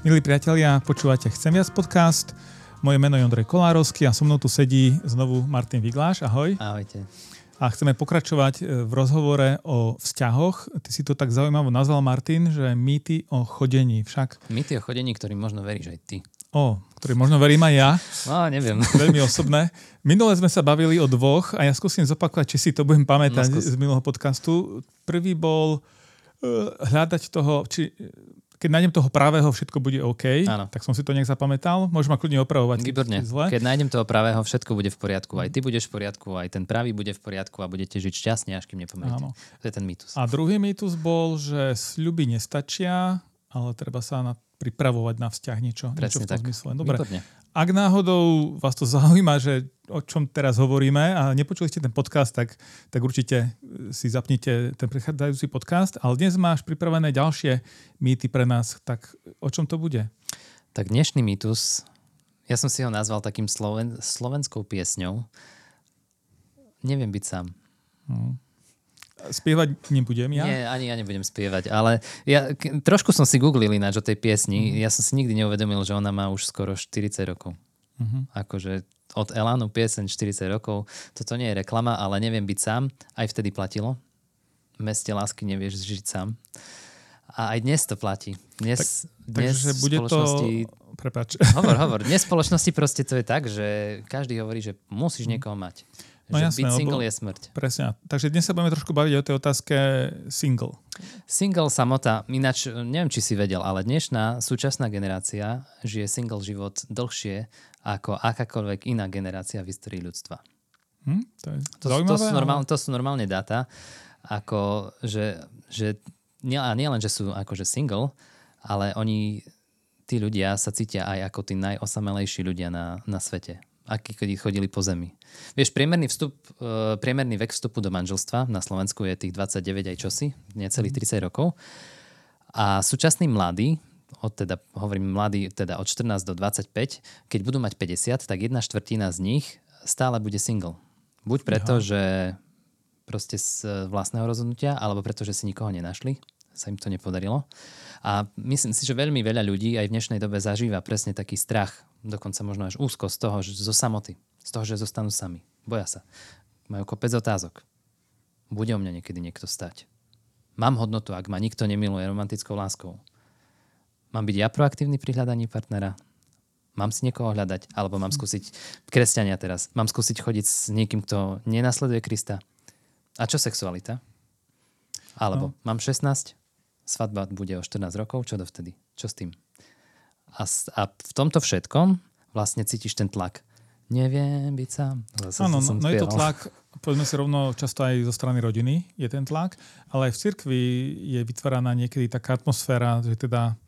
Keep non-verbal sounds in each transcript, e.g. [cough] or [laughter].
Milí priatelia, počúvate Chcem viac podcast. Moje meno je Ondrej Kolárovský a so mnou tu sedí znovu Martin Vigláš. Ahoj. Ahojte. A chceme pokračovať e, v rozhovore o vzťahoch. Ty si to tak zaujímavo nazval, Martin, že mýty o chodení však. Mýty o chodení, ktorým možno veríš aj ty. O, ktorý možno verím aj ja. No, neviem. [laughs] Veľmi osobné. Minule sme sa bavili o dvoch a ja skúsim zopakovať, či si to budem pamätať no, z minulého podcastu. Prvý bol uh, hľadať toho, či keď nájdem toho pravého, všetko bude OK. Áno. Tak som si to nech zapamätal. Môžem ma kľudne opravovať. Výborne. Zle. Keď nájdem toho pravého, všetko bude v poriadku. Aj ty budeš v poriadku, aj ten pravý bude v poriadku a budete žiť šťastne, až kým nepomeriete. To je ten mýtus. A druhý mýtus bol, že sľuby nestačia, ale treba sa na pripravovať na vzťah niečo, Presne niečo v tom tak. zmysle. Dobre. Výborne. Ak náhodou vás to zaujíma, že o čom teraz hovoríme a nepočuli ste ten podcast, tak, tak určite si zapnite ten prechádzajúci podcast. Ale dnes máš pripravené ďalšie mýty pre nás. Tak o čom to bude? Tak dnešný mýtus, ja som si ho nazval takým sloven, slovenskou piesňou. Neviem byť sám. Hmm. Spievať nebudem ja? Nie, ani ja nebudem spievať, ale ja k- trošku som si googlil ináč o tej piesni. Mm. Ja som si nikdy neuvedomil, že ona má už skoro 40 rokov. Mm-hmm. Akože od Elánu piesen 40 rokov. Toto nie je reklama, ale neviem byť sám. Aj vtedy platilo. V meste lásky nevieš žiť sám. A aj dnes to platí. Dnes, tak, dnes takže bude spoločnosti... to... Prepač. Hovor, hovor. Dnes v spoločnosti proste to je tak, že každý hovorí, že musíš mhm. niekoho mať. No že jasné, byť single je smrť. Presne. Takže dnes sa budeme trošku baviť o tej otázke single. Single samota, ináč neviem, či si vedel, ale dnešná súčasná generácia žije single život dlhšie ako akákoľvek iná generácia v histórii ľudstva. Hm, to, je to, to, sú normálne, to sú normálne dáta, ako že, že nie, nie len, že sú akože single, ale oni, tí ľudia sa cítia aj ako tí najosamelejší ľudia na, na svete akí chodili po zemi. Vieš, priemerný, vstup, uh, priemerný vek vstupu do manželstva na Slovensku je tých 29 aj čosi, necelých 30 mhm. rokov. A súčasní mladí, od teda, hovorím mladí, teda od 14 do 25, keď budú mať 50, tak jedna štvrtina z nich stále bude single. Buď preto, Aha. že proste z vlastného rozhodnutia, alebo preto, že si nikoho nenašli, sa im to nepodarilo. A myslím si, že veľmi veľa ľudí aj v dnešnej dobe zažíva presne taký strach, dokonca možno až úzko z toho, že zo samoty, z toho, že zostanú sami. Boja sa. Majú kopec otázok. Bude o mňa niekedy niekto stať. Mám hodnotu, ak ma nikto nemiluje romantickou láskou. Mám byť ja proaktívny pri hľadaní partnera? Mám si niekoho hľadať? Alebo mám skúsiť, kresťania teraz, mám skúsiť chodiť s niekým, kto nenasleduje Krista? A čo sexualita? Alebo no. mám 16, svadba bude o 14 rokov, čo dovtedy? Čo s tým? A, a v tomto všetkom vlastne cítiš ten tlak. Neviem byť sám. Áno, no, no je to tlak, povedzme si rovno, často aj zo strany rodiny je ten tlak, ale aj v cirkvi je vytváraná niekedy taká atmosféra, že teda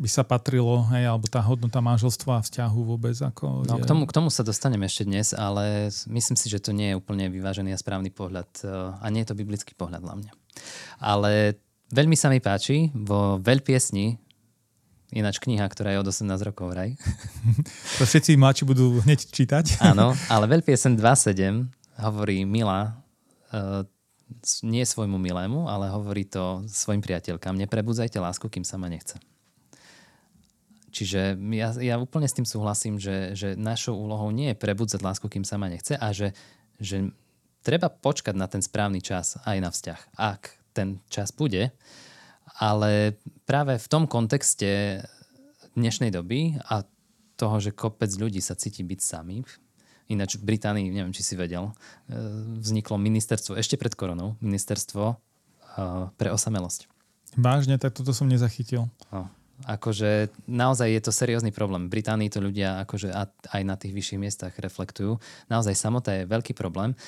by sa patrilo, hej, alebo tá hodnota manželstva a vzťahu vôbec. Ako no, je... k, tomu, k tomu sa dostaneme ešte dnes, ale myslím si, že to nie je úplne vyvážený a správny pohľad eh, a nie je to biblický pohľad hlavne. Ale Veľmi sa mi páči vo veľpiesni, ináč kniha, ktorá je od 18 rokov, raj. [laughs] To všetci mladší budú hneď čítať. [laughs] Áno, ale veľpiesen 2.7 hovorí Mila, uh, nie svojmu milému, ale hovorí to svojim priateľkám. Neprebudzajte lásku, kým sa ma nechce. Čiže ja, ja úplne s tým súhlasím, že, že našou úlohou nie je prebudzať lásku, kým sa ma nechce a že, že treba počkať na ten správny čas aj na vzťah. Ak ten čas bude. Ale práve v tom kontexte dnešnej doby a toho, že kopec ľudí sa cíti byť sami, ináč v Británii, neviem, či si vedel, e, vzniklo ministerstvo ešte pred koronou, ministerstvo e, pre osamelosť. Vážne, tak toto som nezachytil. No, akože naozaj je to seriózny problém. V Británii to ľudia akože aj na tých vyšších miestach reflektujú. Naozaj samota je veľký problém.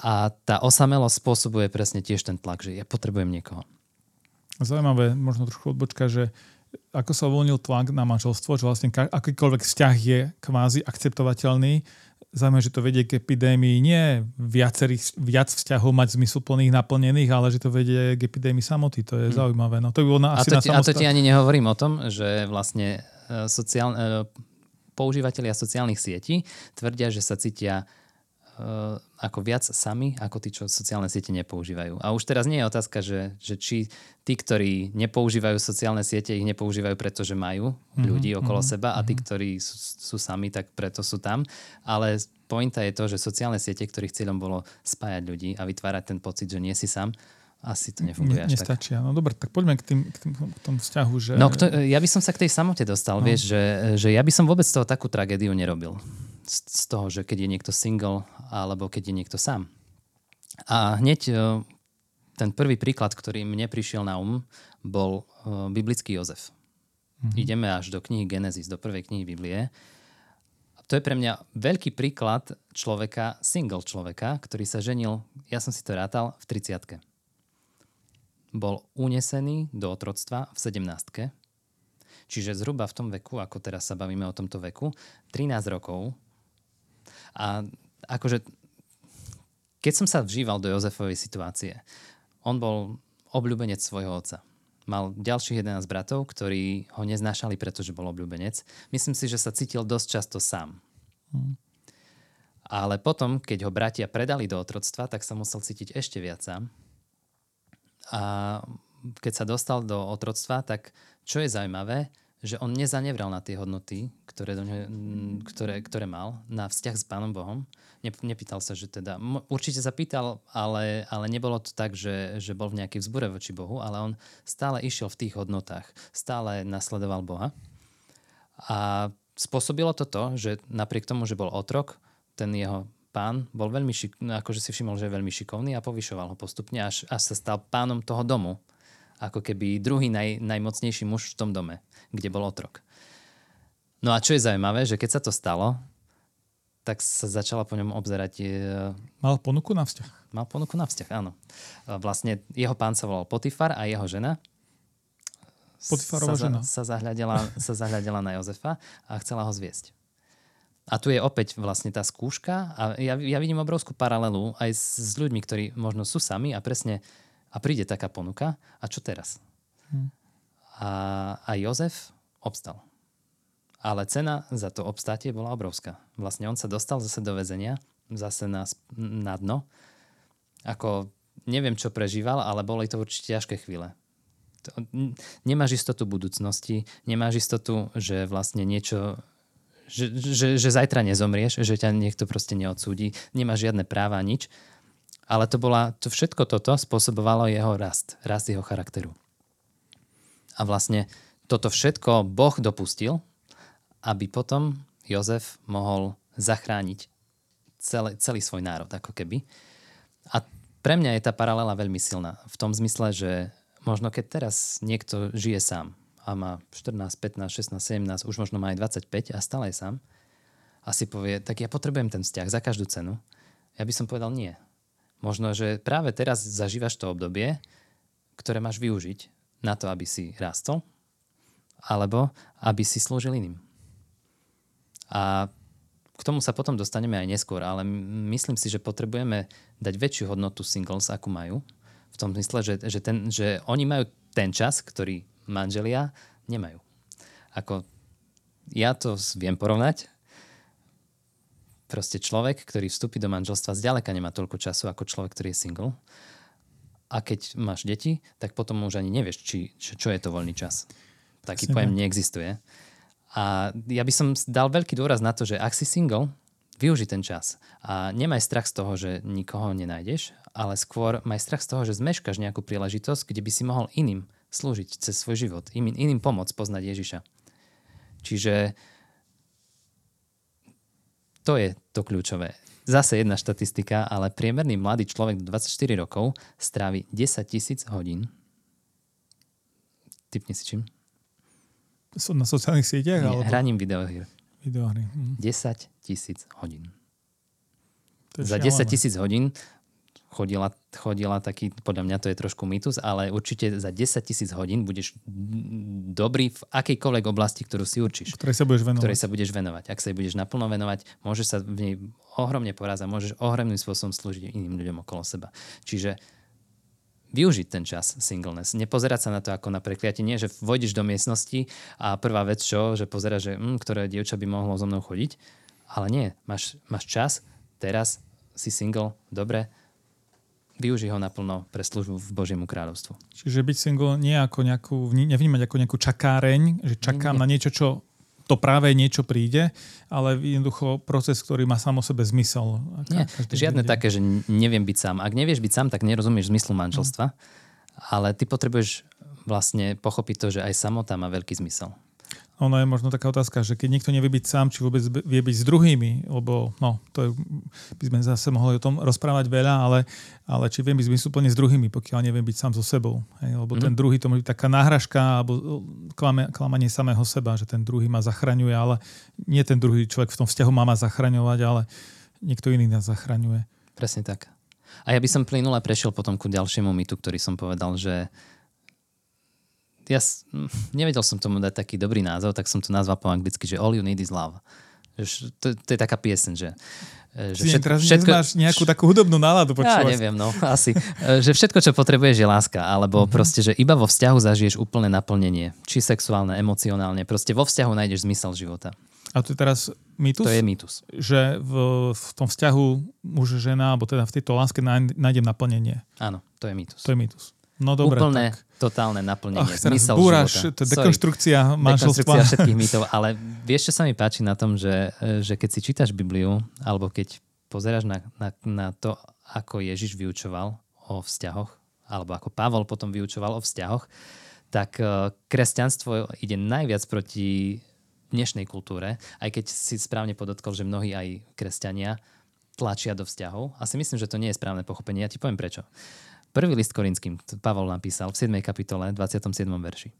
A tá osamelosť spôsobuje presne tiež ten tlak, že ja potrebujem niekoho. Zaujímavé, možno trošku odbočka, že ako sa uvoľnil tlak na manželstvo, že vlastne akýkoľvek vzťah je kvázi akceptovateľný. Zaujímavé, že to vedie k epidémii nie viacerých, viac vzťahov mať zmysluplných, naplnených, ale že to vedie k epidémii samoty. To je hmm. zaujímavé. No, to by bolo na, asi a, to ti, na a to ti ani nehovorím o tom, že vlastne uh, sociál, uh, používateľia sociálnych sietí tvrdia, že sa cítia ako viac sami, ako tí, čo sociálne siete nepoužívajú. A už teraz nie je otázka, že, že či tí, ktorí nepoužívajú sociálne siete, ich nepoužívajú, pretože majú mm-hmm, ľudí okolo mm-hmm, seba a tí, mhm. ktorí sú, sú sami, tak preto sú tam. Ale pointa je to, že sociálne siete, ktorých cieľom bolo spájať ľudí a vytvárať ten pocit, že nie si sám, asi to nefunguje ne, Nestačia. Tak. No dobre, tak poďme k, tým, k, tým, k tomu vzťahu. Že... No, kto, ja by som sa k tej samote dostal, no. vieš, že, že ja by som vôbec z toho takú tragédiu nerobil. Z, z toho, že keď je niekto single, alebo keď je niekto sám. A hneď e, ten prvý príklad, ktorý mne prišiel na um, bol uh, biblický Jozef. Mm-hmm. Ideme až do knihy Genesis, do prvej knihy Biblie. To je pre mňa veľký príklad človeka, single človeka, ktorý sa ženil, ja som si to rátal, v 30 bol unesený do otroctva v 17. Čiže zhruba v tom veku, ako teraz sa bavíme o tomto veku, 13 rokov. A akože, keď som sa vžíval do Jozefovej situácie, on bol obľúbenec svojho otca. Mal ďalších 11 bratov, ktorí ho neznášali, pretože bol obľúbenec. Myslím si, že sa cítil dosť často sám. Hmm. Ale potom, keď ho bratia predali do otroctva, tak sa musel cítiť ešte viac sám a keď sa dostal do otroctva, tak čo je zaujímavé, že on nezanevral na tie hodnoty, ktoré, do neho, ktoré, ktoré mal, na vzťah s Pánom Bohom. Nepýtal sa, že teda... Určite sa pýtal, ale, ale nebolo to tak, že, že bol v nejakej vzbure voči Bohu, ale on stále išiel v tých hodnotách. Stále nasledoval Boha. A spôsobilo to to, že napriek tomu, že bol otrok, ten jeho pán bol veľmi šik- no, akože si všimol, že je veľmi šikovný a povyšoval ho postupne, až, až sa stal pánom toho domu. Ako keby druhý naj, najmocnejší muž v tom dome, kde bol otrok. No a čo je zaujímavé, že keď sa to stalo, tak sa začala po ňom obzerať... E, mal ponuku na vzťah. Mal ponuku na vzťah, áno. E, vlastne jeho pán sa volal Potifar a jeho žena Potifarová sa, žena. Sa zahľadila, sa zahľadila na Jozefa a chcela ho zviesť. A tu je opäť vlastne tá skúška a ja, ja vidím obrovskú paralelu aj s, s ľuďmi, ktorí možno sú sami a presne a príde taká ponuka a čo teraz? Hmm. A, a Jozef obstal. Ale cena za to obstátie bola obrovská. Vlastne on sa dostal zase do väzenia, zase na, na dno. Ako neviem, čo prežíval, ale boli to určite ťažké chvíle. Nemáš istotu budúcnosti, nemáš istotu, že vlastne niečo že, že, že zajtra nezomrieš, že ťa niekto proste neodsúdi, nemá žiadne práva, nič. Ale to, bola, to všetko toto spôsobovalo jeho rast, rast jeho charakteru. A vlastne toto všetko Boh dopustil, aby potom Jozef mohol zachrániť celý, celý svoj národ, ako keby. A pre mňa je tá paralela veľmi silná. V tom zmysle, že možno keď teraz niekto žije sám, a má 14, 15, 16, 17, už možno má aj 25 a stále je sám a si povie, tak ja potrebujem ten vzťah za každú cenu, ja by som povedal nie. Možno, že práve teraz zažívaš to obdobie, ktoré máš využiť na to, aby si rástol, alebo aby si slúžil iným. A k tomu sa potom dostaneme aj neskôr, ale myslím si, že potrebujeme dať väčšiu hodnotu singles, akú majú. V tom zmysle, že, že, ten, že oni majú ten čas, ktorý manželia nemajú. Ako ja to viem porovnať. Proste človek, ktorý vstúpi do manželstva, zďaleka nemá toľko času ako človek, ktorý je single. A keď máš deti, tak potom už ani nevieš, či, čo je to voľný čas. Taký Sime. pojem neexistuje. A ja by som dal veľký dôraz na to, že ak si single, využi ten čas. A nemaj strach z toho, že nikoho nenájdeš, ale skôr maj strach z toho, že zmeškaš nejakú príležitosť, kde by si mohol iným slúžiť cez svoj život, iným, iným pomôcť poznať Ježiša. Čiže to je to kľúčové. Zase jedna štatistika, ale priemerný mladý človek do 24 rokov strávi 10 tisíc hodín. Typni si čím? Na sociálnych sieťach? Nie, alebo... hraním videohier. Videohry. Hm. 10 tisíc hodín. Za 10 tisíc hodín chodila, chodila taký, podľa mňa to je trošku mýtus, ale určite za 10 tisíc hodín budeš dobrý v akejkoľvek oblasti, ktorú si určíš. Ktorej sa budeš venovať. Ktorej sa budeš venovať. Ak sa jej budeš naplno venovať, môžeš sa v nej ohromne porazať, môžeš ohromným spôsobom slúžiť iným ľuďom okolo seba. Čiže využiť ten čas singleness. Nepozerať sa na to ako na prekliatie. Nie, že vojdeš do miestnosti a prvá vec čo, že pozeraš, že hm, ktoré dievča by mohlo so mnou chodiť. Ale nie, máš, máš čas teraz si single, dobre, využij ho naplno pre službu v Božiemu kráľovstvu. Čiže byť single nie ako nejakú, nevnímať ako nejakú čakáreň, že čakám nie, nie. na niečo, čo to práve niečo príde, ale jednoducho proces, ktorý má sám o sebe zmysel. Nie, žiadne také, že neviem byť sám. Ak nevieš byť sám, tak nerozumieš zmyslu manželstva, mm. ale ty potrebuješ vlastne pochopiť to, že aj samota má veľký zmysel ono je možno taká otázka, že keď niekto nevie byť sám, či vôbec vie byť s druhými, lebo no, to je, by sme zase mohli o tom rozprávať veľa, ale, ale či viem byť zmysluplne s druhými, pokiaľ neviem byť sám so sebou. Hej, lebo mm. ten druhý to môže byť taká náhražka alebo klame, klamanie samého seba, že ten druhý ma zachraňuje, ale nie ten druhý človek v tom vzťahu má ma zachraňovať, ale niekto iný nás zachraňuje. Presne tak. A ja by som plynule prešiel potom ku ďalšiemu mitu, ktorý som povedal, že ja nevedel som tomu dať taký dobrý názov, tak som to nazval po anglicky, že all you need is love. To, to je taká piesen, že e, že všet, teraz všetko, neznáš nejakú takú hudobnú náladu počúvať. Ja neviem, no, asi. E, že všetko, čo potrebuješ, je láska. Alebo mm-hmm. proste, že iba vo vzťahu zažiješ úplné naplnenie. Či sexuálne, emocionálne. Proste vo vzťahu nájdeš zmysel života. A to je teraz mýtus? To je mýtus. Že v, v tom vzťahu muž, žena, alebo teda v tejto láske nájdem naplnenie. Áno, to je mýtus. To je mýtus. No dobre, Úplné, tak. totálne naplnenie. Ach, zmysel búraš, života. to je dekonštrukcia manželstva. Dekonštrukcia všetkých mýtov, ale vieš, čo sa mi páči na tom, že, že keď si čítaš Bibliu, alebo keď pozeráš na, na, na to, ako Ježiš vyučoval o vzťahoch, alebo ako Pavol potom vyučoval o vzťahoch, tak e, kresťanstvo ide najviac proti dnešnej kultúre, aj keď si správne podotkol, že mnohí aj kresťania tlačia do vzťahov. A si myslím, že to nie je správne pochopenie. Ja ti poviem prečo. Prvý list Korinským Pavol napísal v 7. kapitole 27. verši.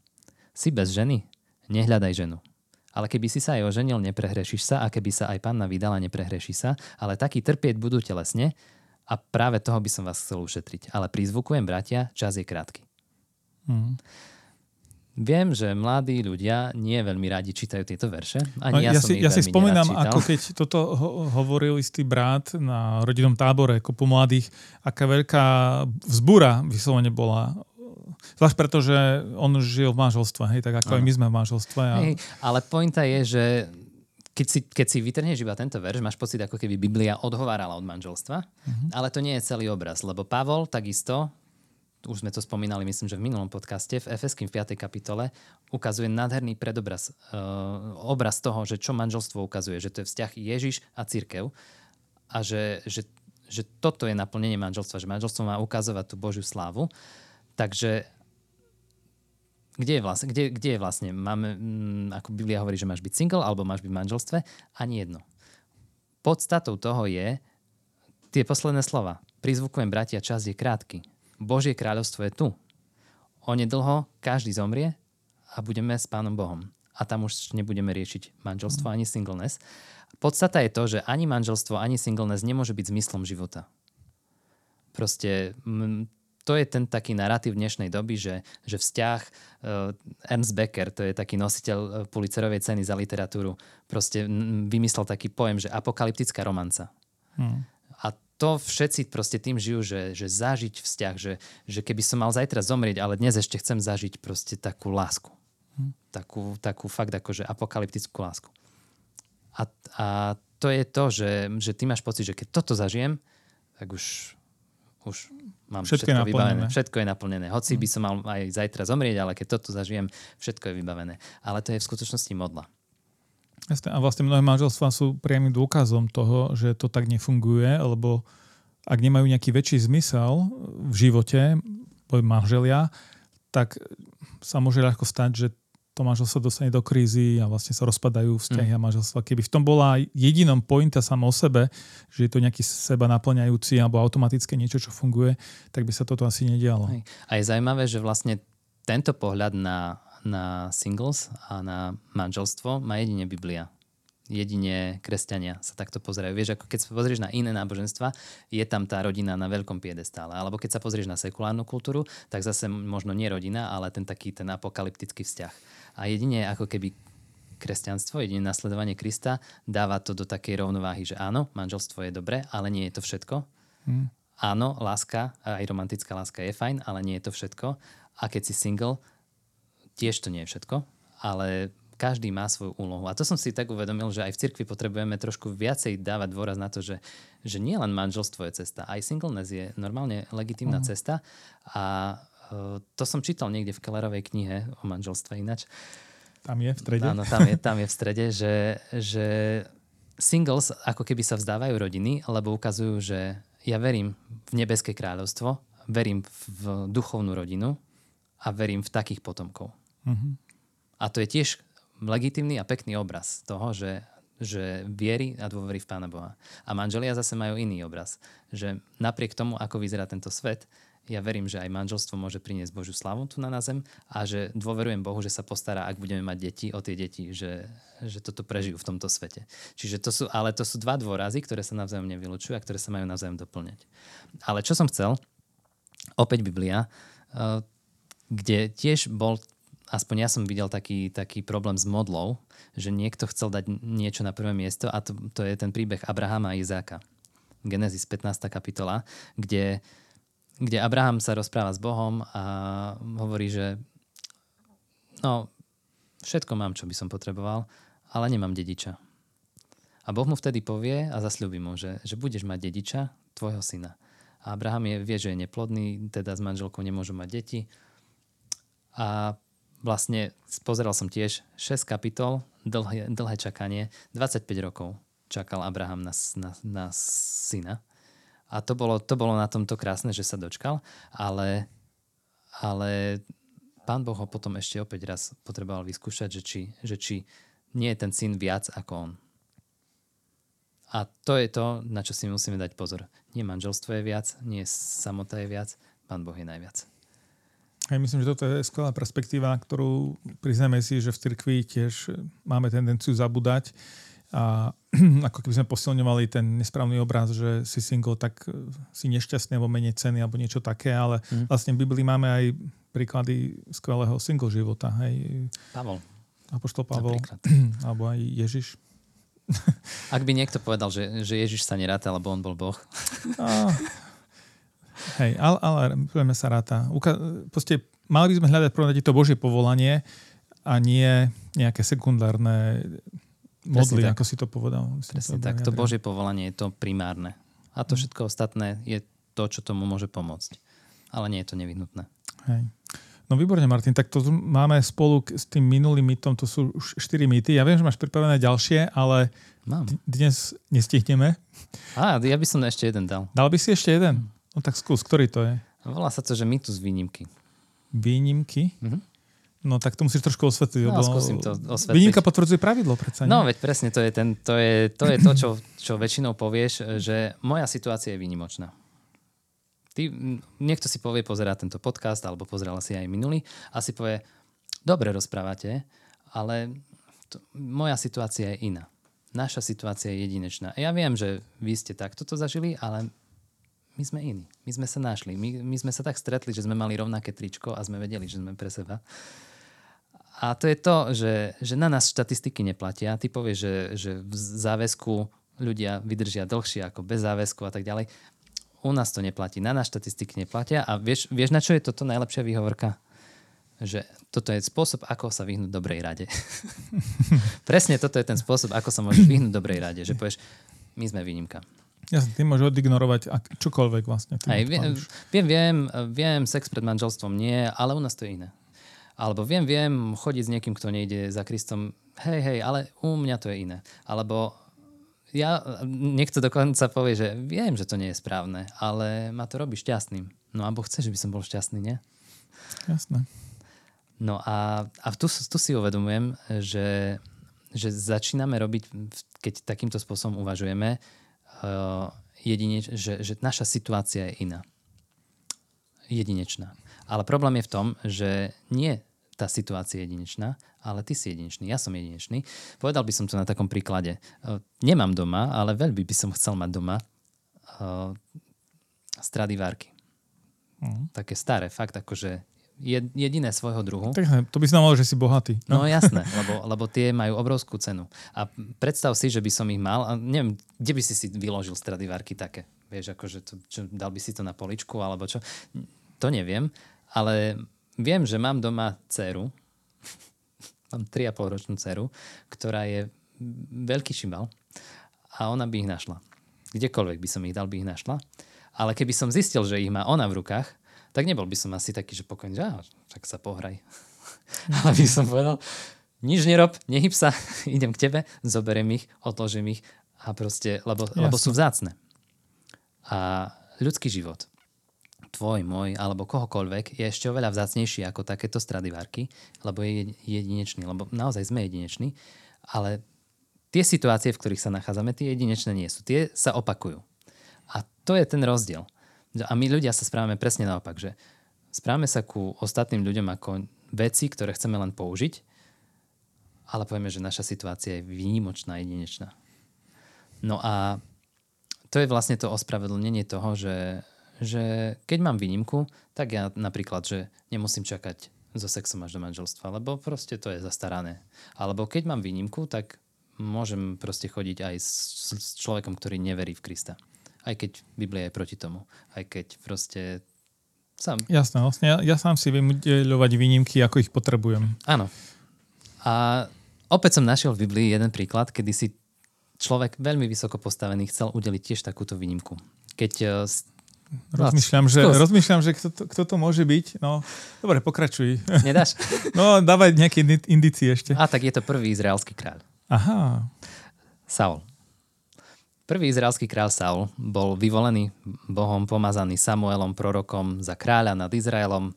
Si bez ženy? Nehľadaj ženu. Ale keby si sa aj oženil, neprehrešiš sa a keby sa aj panna vydala, neprehreší sa, ale taký trpieť budú telesne a práve toho by som vás chcel ušetriť. Ale prizvukujem, bratia, čas je krátky. Mm. Viem, že mladí ľudia nie veľmi radi čítajú tieto verše. Ani no, ja, ja, si, ja si spomínam, ako keď toto ho- hovoril istý brat na rodinnom tábore kopu mladých, aká veľká vzbúra vyslovene bola. Zvlášť preto, že on žil v manželstve, hej, tak ako aj my sme v manželstve. A... Hej, ale pointa je, že keď si, keď si vytrhneš iba tento verš, máš pocit, ako keby Biblia odhovárala od manželstva, uh-huh. ale to nie je celý obraz, lebo Pavol takisto už sme to spomínali, myslím, že v minulom podcaste, v Efeským v 5. kapitole, ukazuje nádherný predobraz, uh, obraz toho, že čo manželstvo ukazuje, že to je vzťah Ježiš a církev a že, že, že toto je naplnenie manželstva, že manželstvo má ukazovať tú Božiu slávu. Takže kde je vlastne, kde, kde je vlastne máme, mm, ako Biblia hovorí, že máš byť single alebo máš byť v manželstve? Ani jedno. Podstatou toho je tie posledné slova. Prizvukujem, bratia, čas je krátky Božie kráľovstvo je tu. Onedlho každý zomrie a budeme s Pánom Bohom. A tam už nebudeme riešiť manželstvo ani singleness. Podstata je to, že ani manželstvo, ani singleness nemôže byť zmyslom života. Proste to je ten taký narratív dnešnej doby, že, že vzťah uh, Ernst Becker, to je taký nositeľ uh, Pulitzerovej ceny za literatúru, proste vymyslel taký pojem, že apokalyptická romanca. Hmm. To všetci proste tým žijú, že, že zažiť vzťah, že, že keby som mal zajtra zomrieť, ale dnes ešte chcem zažiť proste takú lásku. Hm. Takú, takú fakt akože apokalyptickú lásku. A, a to je to, že, že ty máš pocit, že keď toto zažijem, tak už, už mám všetko, všetko vybavené. Všetko je naplnené. Hoci hm. by som mal aj zajtra zomrieť, ale keď toto zažijem, všetko je vybavené. Ale to je v skutočnosti modla. Jasne. A vlastne mnohé manželstvá sú priamým dôkazom toho, že to tak nefunguje, lebo ak nemajú nejaký väčší zmysel v živote, poviem manželia, tak sa môže ľahko stať, že to manželstvo dostane do krízy a vlastne sa rozpadajú vzťahy mm. a manželstva. Keby v tom bola jedinom pointa samo o sebe, že je to nejaký seba naplňajúci alebo automatické niečo, čo funguje, tak by sa toto asi nedialo. Hej. A je zaujímavé, že vlastne tento pohľad na na singles a na manželstvo má jedine Biblia. Jedine kresťania sa takto pozerajú. Vieš, ako keď sa pozrieš na iné náboženstva, je tam tá rodina na veľkom piedestále. Alebo keď sa pozrieš na sekulárnu kultúru, tak zase možno nie rodina, ale ten taký ten apokalyptický vzťah. A jedine ako keby kresťanstvo, jedine nasledovanie Krista dáva to do takej rovnováhy, že áno, manželstvo je dobré, ale nie je to všetko. Hmm. Áno, láska, aj romantická láska je fajn, ale nie je to všetko. A keď si single, tiež to nie je všetko, ale každý má svoju úlohu. A to som si tak uvedomil, že aj v cirkvi potrebujeme trošku viacej dávať dôraz na to, že, že nie len manželstvo je cesta, aj singleness je normálne legitímna uh-huh. cesta. A uh, to som čítal niekde v Kellerovej knihe o manželstve ináč. Tam je v strede? Áno, tam je, tam je v strede, že, že singles ako keby sa vzdávajú rodiny, lebo ukazujú, že ja verím v nebeské kráľovstvo, verím v duchovnú rodinu a verím v takých potomkov. Uh-huh. A to je tiež legitimný a pekný obraz toho, že, že viery a dôvery v Pána Boha. A manželia zase majú iný obraz. Že napriek tomu, ako vyzerá tento svet, ja verím, že aj manželstvo môže priniesť Božiu slavu tu na, na zem a že dôverujem Bohu, že sa postará, ak budeme mať deti, o tie deti, že, že toto prežijú v tomto svete. Čiže to sú, ale to sú dva dôrazy, ktoré sa navzájom nevylučujú a ktoré sa majú navzájom doplňať. Ale čo som chcel, opäť Biblia, eh, kde tiež bol aspoň ja som videl taký, taký problém s modlou, že niekto chcel dať niečo na prvé miesto a to, to je ten príbeh Abrahama a Izáka. Genesis 15. kapitola, kde, kde Abraham sa rozpráva s Bohom a hovorí, že no, všetko mám, čo by som potreboval, ale nemám dediča. A Boh mu vtedy povie a zasľubí mu, že, že budeš mať dediča, tvojho syna. A Abraham je, vie, že je neplodný, teda s manželkou nemôžu mať deti. A vlastne pozeral som tiež 6 kapitol, dlhé, dlhé čakanie, 25 rokov čakal Abraham na, na, na syna. A to bolo, to bolo na tomto krásne, že sa dočkal, ale, ale pán Boh ho potom ešte opäť raz potreboval vyskúšať, že či, že či nie je ten syn viac ako on. A to je to, na čo si musíme dať pozor. Nie manželstvo je viac, nie samota je viac, pán Boh je najviac. Ja myslím, že toto je skvelá perspektíva, ktorú priznáme si, že v cirkvi tiež máme tendenciu zabúdať a [clears throat] ako keby sme posilňovali ten nesprávny obraz, že si single, tak si nešťastný alebo menej ceny alebo niečo také, ale mm. vlastne v Biblii máme aj príklady skvelého single života. Hej. Pavol. Apoštol Pavol. [clears throat] alebo aj Ježiš. Ak by niekto povedal, že, že Ježiš sa neráta, lebo on bol Boh. [laughs] No, Hej, ale, ale povieme sa ráta. Uka- proste, mali by sme hľadať prvom to Božie povolanie a nie nejaké sekundárne modly, ako si to povedal. Presne to tak, to Božie povolanie je to primárne. A to hm. všetko ostatné je to, čo tomu môže pomôcť. Ale nie je to nevyhnutné. Hej. No výborne, Martin, tak to máme spolu s tým minulým mytom, to sú už 4 mýty. Ja viem, že máš pripravené ďalšie, ale Mám. dnes nestihneme. Á, ja by som ešte jeden dal. Dal by si ešte jeden? No tak skús, ktorý to je? Volá sa to, že mýtus výnimky. Výnimky? Mm-hmm. No tak to musíš trošku osvetliť. No, lebo skúsim to osvetliť. Výnimka potvrdzuje pravidlo predsa. Nie? No veď presne, to je, ten, to, je, to, je to, čo, čo väčšinou povieš, že moja situácia je výnimočná. Ty, niekto si povie, pozerá tento podcast, alebo pozerala si aj minulý, a si povie, dobre rozprávate, ale to, moja situácia je iná. Naša situácia je jedinečná. Ja viem, že vy ste takto to zažili, ale my sme iní. My sme sa našli. My, my sme sa tak stretli, že sme mali rovnaké tričko a sme vedeli, že sme pre seba. A to je to, že, že na nás štatistiky neplatia. Ty povieš, že, že v záväzku ľudia vydržia dlhšie ako bez záväzku a tak ďalej. U nás to neplatí. Na nás štatistiky neplatia. A vieš, vieš na čo je toto najlepšia výhovorka? Že toto je spôsob, ako sa vyhnúť dobrej rade. [laughs] Presne toto je ten spôsob, ako sa môžeš vyhnúť dobrej rade. Že povieš, my sme výnimka. Ja, ty môžeš odignorovať ak, čokoľvek vlastne. Hej, viem, viem, viem, viem, sex pred manželstvom nie, ale u nás to je iné. Alebo viem, viem chodiť s niekým, kto nejde za Kristom. Hej, hej, ale u mňa to je iné. Alebo ja, niekto dokonca povie, že viem, že to nie je správne, ale ma to robí šťastným. No alebo chceš, by som bol šťastný, nie? Jasné. No a, a tu, tu si uvedomujem, že, že začíname robiť, keď takýmto spôsobom uvažujeme, jedineč, že, že naša situácia je iná. Jedinečná. Ale problém je v tom, že nie tá situácia je jedinečná, ale ty si jedinečný, ja som jedinečný. Povedal by som to na takom príklade. Uh, nemám doma, ale veľmi by som chcel mať doma uh, Stradivárky. Uh-huh. Také staré, fakt akože jediné svojho druhu. Tak, to by znamenalo, že si bohatý. No, no jasné, [laughs] lebo, lebo tie majú obrovskú cenu. A predstav si, že by som ich mal, a neviem, kde by si si vyložil Stradivárky také? Vieš, akože to, čo, dal by si to na poličku, alebo čo? To neviem, ale viem, že mám doma dceru, [laughs] mám 3,5 ročnú dceru, ktorá je veľký šimbal a ona by ich našla. Kdekoľvek by som ich dal, by ich našla. Ale keby som zistil, že ich má ona v rukách, tak nebol by som asi taký, že pokojný, že tak sa pohraj. [laughs] Ale by som povedal, nič nerob, nehyb sa, [laughs] idem k tebe, zoberiem ich, odložím ich a proste, lebo, lebo sú vzácne. A ľudský život tvoj, môj alebo kohokoľvek je ešte oveľa vzácnejší ako takéto stradivárky, lebo je jedinečný, lebo naozaj sme jedineční, ale tie situácie, v ktorých sa nachádzame, tie jedinečné nie sú. Tie sa opakujú. A to je ten rozdiel. A my ľudia sa správame presne naopak, že správame sa ku ostatným ľuďom ako veci, ktoré chceme len použiť, ale povieme, že naša situácia je výnimočná, jedinečná. No a to je vlastne to ospravedlnenie toho, že že keď mám výnimku, tak ja napríklad, že nemusím čakať so sexom až do manželstva, lebo proste to je zastarané. Alebo keď mám výnimku, tak môžem proste chodiť aj s, s človekom, ktorý neverí v Krista. Aj keď Biblia je proti tomu. Aj keď proste sám. Jasné, vlastne ja, ja sám si viem udeľovať výnimky, ako ich potrebujem. Áno. A opäť som našiel v Biblii jeden príklad, kedy si človek veľmi vysoko postavený chcel udeliť tiež takúto výnimku. Keď eh, Rozmýšľam, že, rozmýšľam, že kto, to, kto to môže byť. No, dobre, pokračuj. [laughs] Nedáš? No, dávaj nejaké indície ešte. A tak je to prvý izraelský kráľ. Aha. Saul. Prvý izraelský kráľ Saul bol vyvolený Bohom, pomazaný Samuelom, prorokom za kráľa nad Izraelom. E,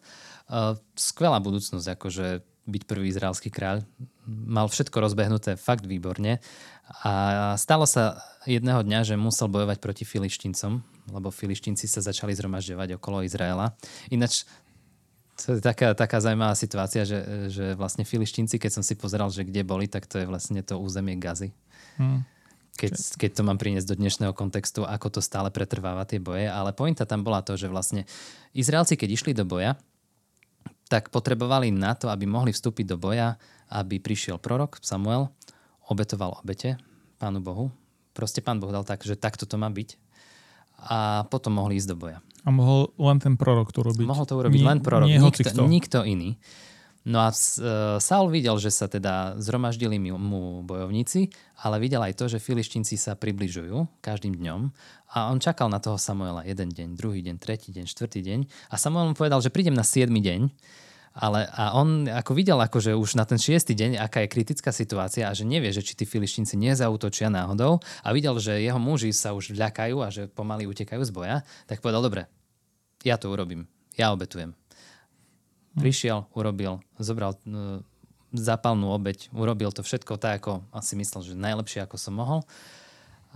skvelá budúcnosť, akože byť prvý izraelský kráľ. Mal všetko rozbehnuté fakt výborne. A stalo sa jedného dňa, že musel bojovať proti filištíncom, lebo filištínci sa začali zhromažďovať okolo Izraela. Ináč to je taká, taká zaujímavá situácia, že, že vlastne filištínci, keď som si pozeral, že kde boli, tak to je vlastne to územie Gazy. Hmm. Keď, keď to mám priniesť do dnešného kontextu, ako to stále pretrváva tie boje. Ale pointa tam bola to, že vlastne Izraelci, keď išli do boja, tak potrebovali na to, aby mohli vstúpiť do boja, aby prišiel prorok Samuel, obetoval obete Pánu Bohu. Proste Pán Boh dal tak, že takto to má byť a potom mohli ísť do boja. A mohol len ten prorok to robiť? Mohol to urobiť nie, len prorok, nie nikto, nikto iný. No a uh, Saul videl, že sa teda zhromaždili mu bojovníci, ale videl aj to, že filištinci sa približujú každým dňom. A on čakal na toho Samuela jeden deň, druhý deň, tretí deň, štvrtý deň. A Samuel mu povedal, že prídem na siedmy deň. Ale a on ako videl akože už na ten šiestý deň, aká je kritická situácia a že nevie, že či tí filištinci nezautočia náhodou a videl, že jeho muži sa už vľakajú a že pomaly utekajú z boja, tak povedal, dobre, ja to urobím, ja obetujem. Hm. Prišiel, urobil, zobral uh, zápalnú obeď, urobil to všetko tak, ako asi myslel, že najlepšie, ako som mohol.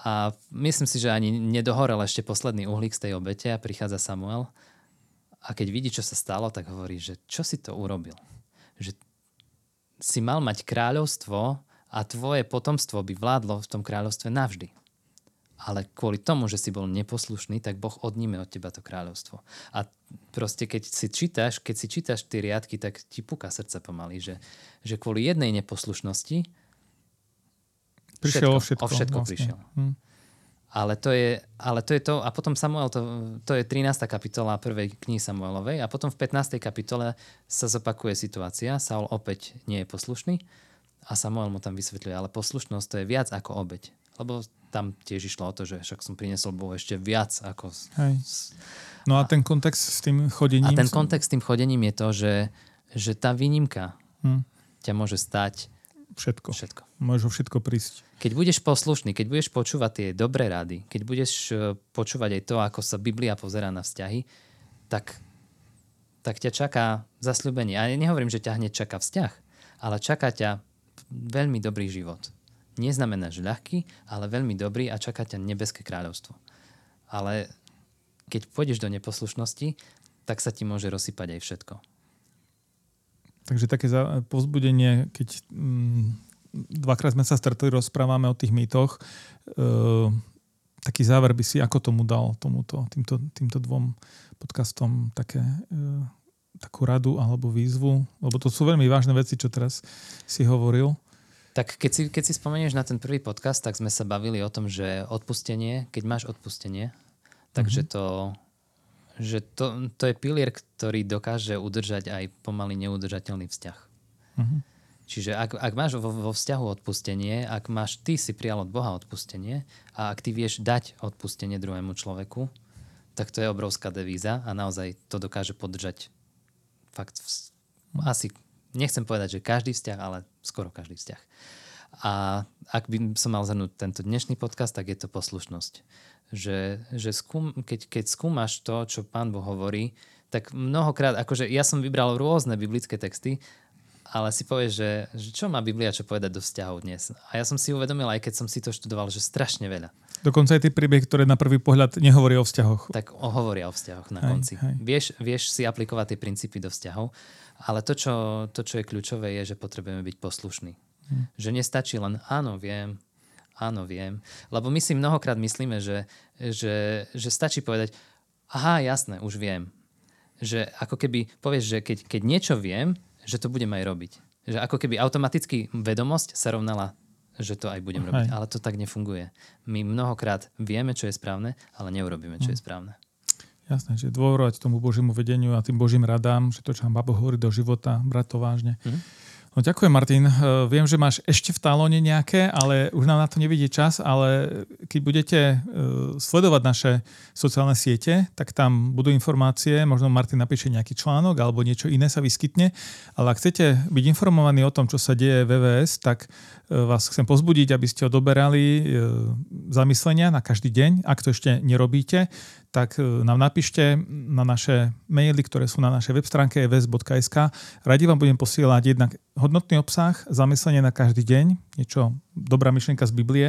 A myslím si, že ani nedohorel ešte posledný uhlík z tej obete a prichádza Samuel a keď vidí, čo sa stalo, tak hovorí, že čo si to urobil? Že si mal mať kráľovstvo a tvoje potomstvo by vládlo v tom kráľovstve navždy. Ale kvôli tomu, že si bol neposlušný, tak Boh odníme od teba to kráľovstvo. A proste keď si čítaš, keď si čítaš tie riadky, tak ti puka srdce pomaly, že, že kvôli jednej neposlušnosti prišiel všetko, o všetko, o všetko vlastne. prišiel. Hm. Ale to je, ale to, je to, a potom Samuel, to, to je 13. kapitola prvej knihy Samuelovej a potom v 15. kapitole sa zopakuje situácia, Saul opäť nie je poslušný a Samuel mu tam vysvetľuje, ale poslušnosť to je viac ako obeď. Lebo tam tiež išlo o to, že však som priniesol Bohu ešte viac ako... Hej. No a, a ten kontext s tým chodením? A ten kontext s tým chodením je to, že, že tá výnimka hm. ťa môže stať Všetko. Všetko. Môžeš o všetko prísť. Keď budeš poslušný, keď budeš počúvať tie dobré rady, keď budeš e, počúvať aj to, ako sa Biblia pozerá na vzťahy, tak, tak ťa čaká zasľubenie. A ja nehovorím, že ťa hneď čaká vzťah, ale čaká ťa veľmi dobrý život. Neznamená, že ľahký, ale veľmi dobrý a čaká ťa nebeské kráľovstvo. Ale keď pôjdeš do neposlušnosti, tak sa ti môže rozsypať aj všetko. Takže také pozbudenie, keď mm, dvakrát sme sa stretli, rozprávame o tých mýtoch, e, taký záver by si ako tomu dal, tomuto, týmto, týmto dvom podcastom také, e, takú radu alebo výzvu? Lebo to sú veľmi vážne veci, čo teraz si hovoril. Tak keď si, keď si spomenieš na ten prvý podcast, tak sme sa bavili o tom, že odpustenie, keď máš odpustenie, takže mm-hmm. to že to, to je pilier, ktorý dokáže udržať aj pomaly neudržateľný vzťah. Uh-huh. Čiže ak, ak máš vo, vo vzťahu odpustenie, ak máš, ty si prijal od Boha odpustenie a ak ty vieš dať odpustenie druhému človeku, tak to je obrovská devíza a naozaj to dokáže podržať fakt v, asi, nechcem povedať, že každý vzťah, ale skoro každý vzťah. A ak by som mal zhrnúť tento dnešný podcast, tak je to poslušnosť. Že, že skúm, keď, keď skúmaš to, čo pán Boh hovorí, tak mnohokrát, akože ja som vybral rôzne biblické texty ale si povieš, že, že čo má Biblia čo povedať do vzťahov dnes. A ja som si uvedomil, aj keď som si to študoval, že strašne veľa. Dokonca aj tie príbehy, ktoré na prvý pohľad nehovoria o vzťahoch. Tak hovoria o vzťahoch na hej, konci. Hej. Vieš, vieš si aplikovať tie princípy do vzťahov, ale to čo, to, čo je kľúčové, je, že potrebujeme byť poslušní. Hm. Že nestačí len áno, viem, áno, viem. Lebo my si mnohokrát myslíme, že, že, že stačí povedať, aha, jasné, už viem. Že ako keby povieš, že keď, keď niečo viem, že to budem aj robiť. Že ako keby automaticky vedomosť sa rovnala, že to aj budem robiť. Hej. Ale to tak nefunguje. My mnohokrát vieme, čo je správne, ale neurobíme, čo je hm. správne. Jasné, že dôverovať tomu Božiemu vedeniu a tým Božím radám, že to, čo vám Babo hovorí do života, brať to vážne. Mm. No ďakujem, Martin. Eh, viem, že máš ešte v talóne nejaké, ale už nám na to nevidí čas, ale keď budete eh, sledovať naše sociálne siete, tak tam budú informácie, možno Martin napíše nejaký článok alebo niečo iné sa vyskytne, ale ak chcete byť informovaní o tom, čo sa deje v VVS, tak vás chcem pozbudiť, aby ste odoberali zamyslenia na každý deň. Ak to ešte nerobíte, tak e, nám napíšte na naše maily, ktoré sú na našej web stránke evs.sk. Radi vám budem posielať jednak hodnotný obsah, zamyslenie na každý deň, niečo, dobrá myšlienka z Biblie.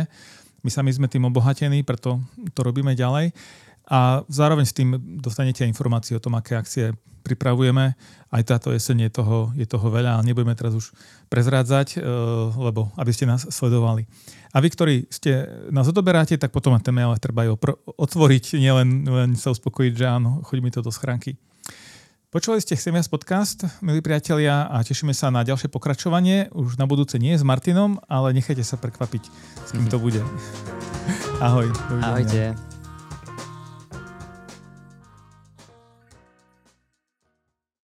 My sami sme tým obohatení, preto to robíme ďalej. A zároveň s tým dostanete informácie o tom, aké akcie pripravujeme. Aj táto jeseň je toho, je toho veľa, ale nebudeme teraz už prezrádzať, e, lebo aby ste nás sledovali. A vy, ktorí ste nás odoberáte, tak potom ten mail treba aj otvoriť, nielen len sa uspokojiť, že áno, chodí mi to do schránky. Počuli ste Chemias podcast, milí priatelia, a tešíme sa na ďalšie pokračovanie. Už na budúce nie s Martinom, ale nechajte sa prekvapiť, s kým to bude. Ahoj. Ahojte.